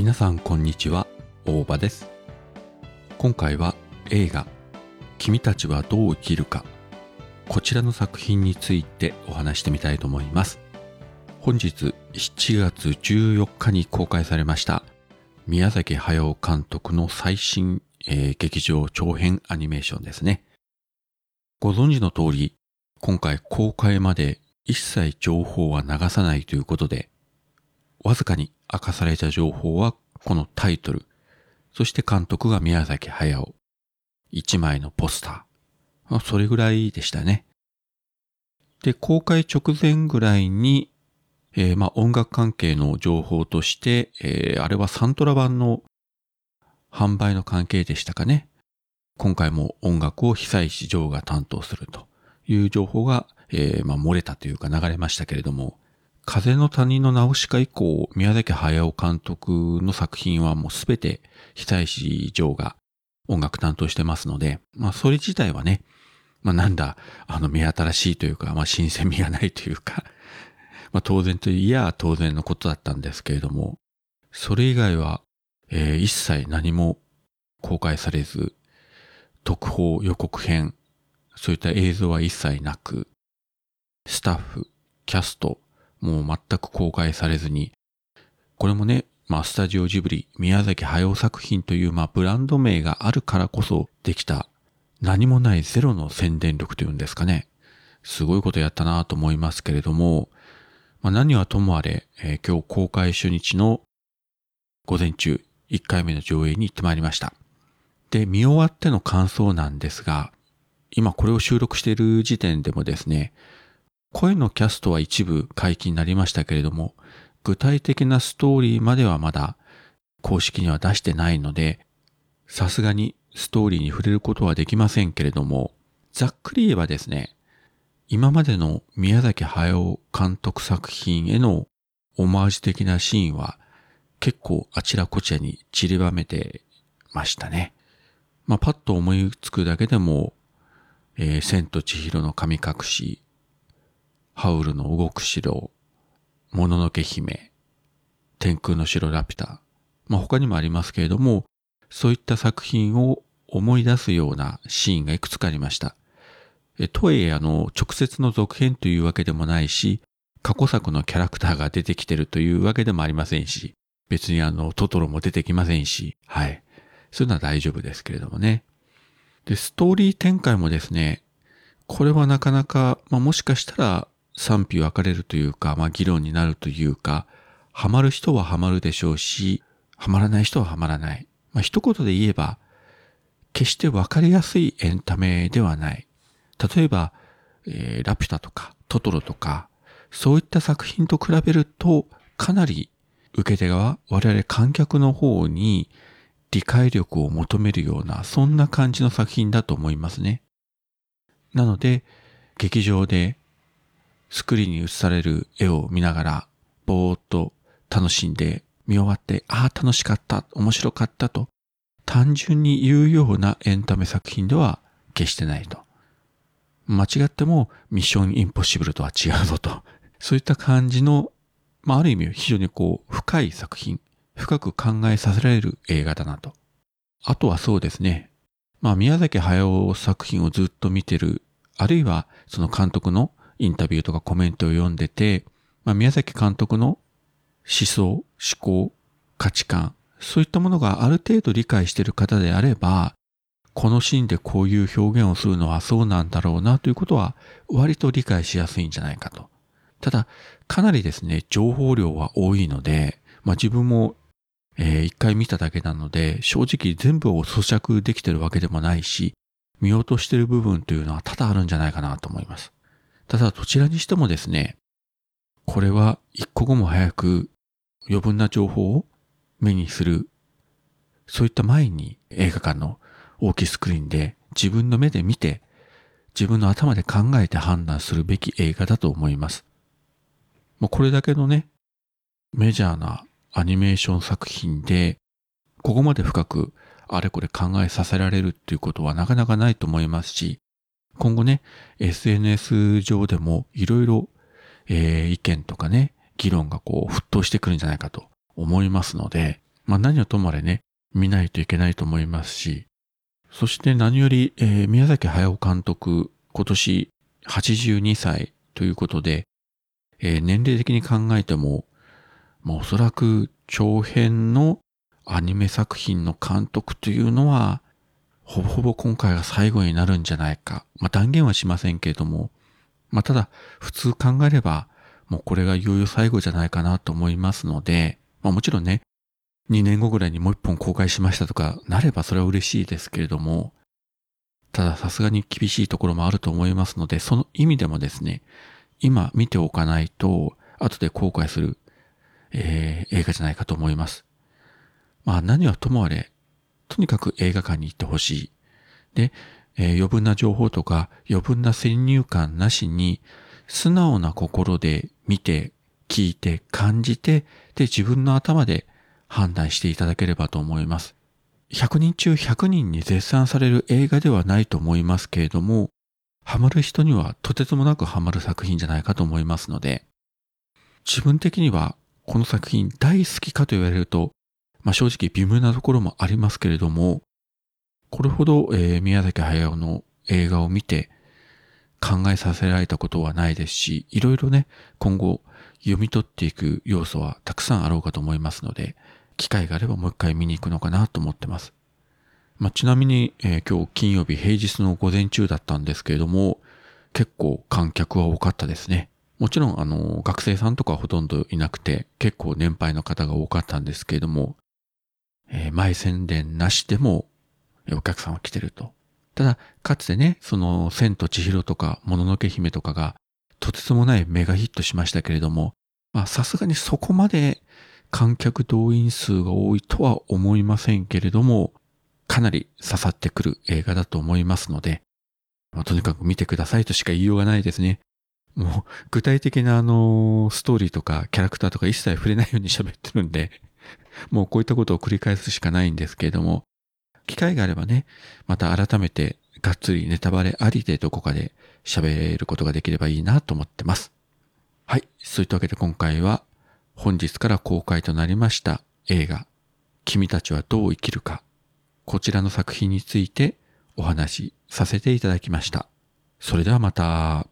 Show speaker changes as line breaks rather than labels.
皆さんこんにちは大場です。今回は映画君たちはどう生きるかこちらの作品についてお話してみたいと思います。本日7月14日に公開されました宮崎駿監督の最新、えー、劇場長編アニメーションですね。ご存知の通り今回公開まで一切情報は流さないということでわずかに明かされた情報はこのタイトル、そして監督が宮崎駿。一枚のポスター。それぐらいでしたね。で、公開直前ぐらいに、えー、まあ音楽関係の情報として、えー、あれはサントラ版の販売の関係でしたかね。今回も音楽を久石譲が担当するという情報が、えー、まあ漏れたというか流れましたけれども、風の谷のナウシカ以降、宮崎駿監督の作品はもうすべて久石譲が音楽担当してますので、まあそれ自体はね、まあなんだ、あの目新しいというか、まあ新鮮味がないというか、まあ当然といや当然のことだったんですけれども、それ以外は、えー、一切何も公開されず、特報予告編、そういった映像は一切なく、スタッフ、キャスト、もう全く公開されずに、これもね、まあ、スタジオジブリ、宮崎駿作品という、まあ、ブランド名があるからこそできた、何もないゼロの宣伝力というんですかね。すごいことやったなと思いますけれども、まあ、何はともあれ、えー、今日公開初日の午前中、1回目の上映に行ってまいりました。で、見終わっての感想なんですが、今これを収録している時点でもですね、声のキャストは一部解禁になりましたけれども、具体的なストーリーまではまだ公式には出してないので、さすがにストーリーに触れることはできませんけれども、ざっくり言えばですね、今までの宮崎駿監督作品へのオマージュ的なシーンは結構あちらこちらに散りばめてましたね。まあ、パッと思いつくだけでも、えー、千と千尋の神隠し、ハウルの動く城、もののけ姫、天空の城ラピュタ、まあ、他にもありますけれども、そういった作品を思い出すようなシーンがいくつかありました。えとはいえ、あの、直接の続編というわけでもないし、過去作のキャラクターが出てきてるというわけでもありませんし、別にあの、トトロも出てきませんし、はい。そういうのは大丈夫ですけれどもね。で、ストーリー展開もですね、これはなかなか、まあ、もしかしたら賛否分かれるというか、まあ議論になるというか、ハマる人はハマるでしょうし、ハマらない人はハマらない。まあ一言で言えば、決して分かりやすいエンタメではない。例えば、えー、ラピュタとかトトロとか、そういった作品と比べると、かなり受け手側、我々観客の方に理解力を求めるような、そんな感じの作品だと思いますね。なので、劇場でスクリーンに映される絵を見ながら、ぼーっと楽しんで見終わって、ああ、楽しかった、面白かったと、単純に言うようなエンタメ作品では決してないと。間違ってもミッションインポッシブルとは違うぞと。そういった感じの、まあ、ある意味非常にこう、深い作品、深く考えさせられる映画だなと。あとはそうですね。まあ、宮崎駿作品をずっと見てる、あるいはその監督のインタビューとかコメントを読んでて、まあ、宮崎監督の思想、思考、価値観、そういったものがある程度理解している方であれば、このシーンでこういう表現をするのはそうなんだろうなということは割と理解しやすいんじゃないかと。ただ、かなりですね、情報量は多いので、まあ自分も、えー、一回見ただけなので、正直全部を咀嚼できてるわけでもないし、見落としてる部分というのは多々あるんじゃないかなと思います。ただどちらにしてもですね、これは一刻も早く余分な情報を目にする、そういった前に映画館の大きいスクリーンで自分の目で見て、自分の頭で考えて判断するべき映画だと思います。もうこれだけのね、メジャーなアニメーション作品で、ここまで深くあれこれ考えさせられるっていうことはなかなかないと思いますし、今後ね、SNS 上でもいろいろ、えー、意見とかね、議論がこう沸騰してくるんじゃないかと思いますので、まあ何はともあれね、見ないといけないと思いますし、そして何より、えー、宮崎駿監督、今年82歳ということで、えー、年齢的に考えても、まあ、おそらく長編のアニメ作品の監督というのは、ほぼほぼ今回が最後になるんじゃないか。まあ、断言はしませんけれども、まあ、ただ、普通考えれば、もうこれがいよいよ最後じゃないかなと思いますので、まあ、もちろんね、2年後ぐらいにもう一本公開しましたとかなればそれは嬉しいですけれども、たださすがに厳しいところもあると思いますので、その意味でもですね、今見ておかないと、後で後悔する、えー、映画じゃないかと思います。まあ何はともあれ、とにかく映画館に行ってほしい。で、えー、余分な情報とか余分な先入観なしに、素直な心で見て、聞いて、感じて、で、自分の頭で判断していただければと思います。100人中100人に絶賛される映画ではないと思いますけれども、ハマる人にはとてつもなくハマる作品じゃないかと思いますので、自分的にはこの作品大好きかと言われると、まあ、正直微妙なところもありますけれども、これほど、えー、宮崎駿の映画を見て考えさせられたことはないですし、いろいろね、今後読み取っていく要素はたくさんあろうかと思いますので、機会があればもう一回見に行くのかなと思ってます。まあ、ちなみに、えー、今日金曜日平日の午前中だったんですけれども、結構観客は多かったですね。もちろん、あの、学生さんとかほとんどいなくて、結構年配の方が多かったんですけれども、え、前宣伝なしでも、お客さんは来てると。ただ、かつてね、その、千と千尋とか、もののけ姫とかが、とてつもないメガヒットしましたけれども、まあ、さすがにそこまで観客動員数が多いとは思いませんけれども、かなり刺さってくる映画だと思いますので、まあ、とにかく見てくださいとしか言いようがないですね。もう具体的なあのストーリーとかキャラクターとか一切触れないように喋ってるんで、もうこういったことを繰り返すしかないんですけれども、機会があればね、また改めてがっつりネタバレありでどこかで喋ることができればいいなと思ってます。はい。そういったわけで今回は本日から公開となりました映画、君たちはどう生きるか、こちらの作品についてお話しさせていただきました。それではまた。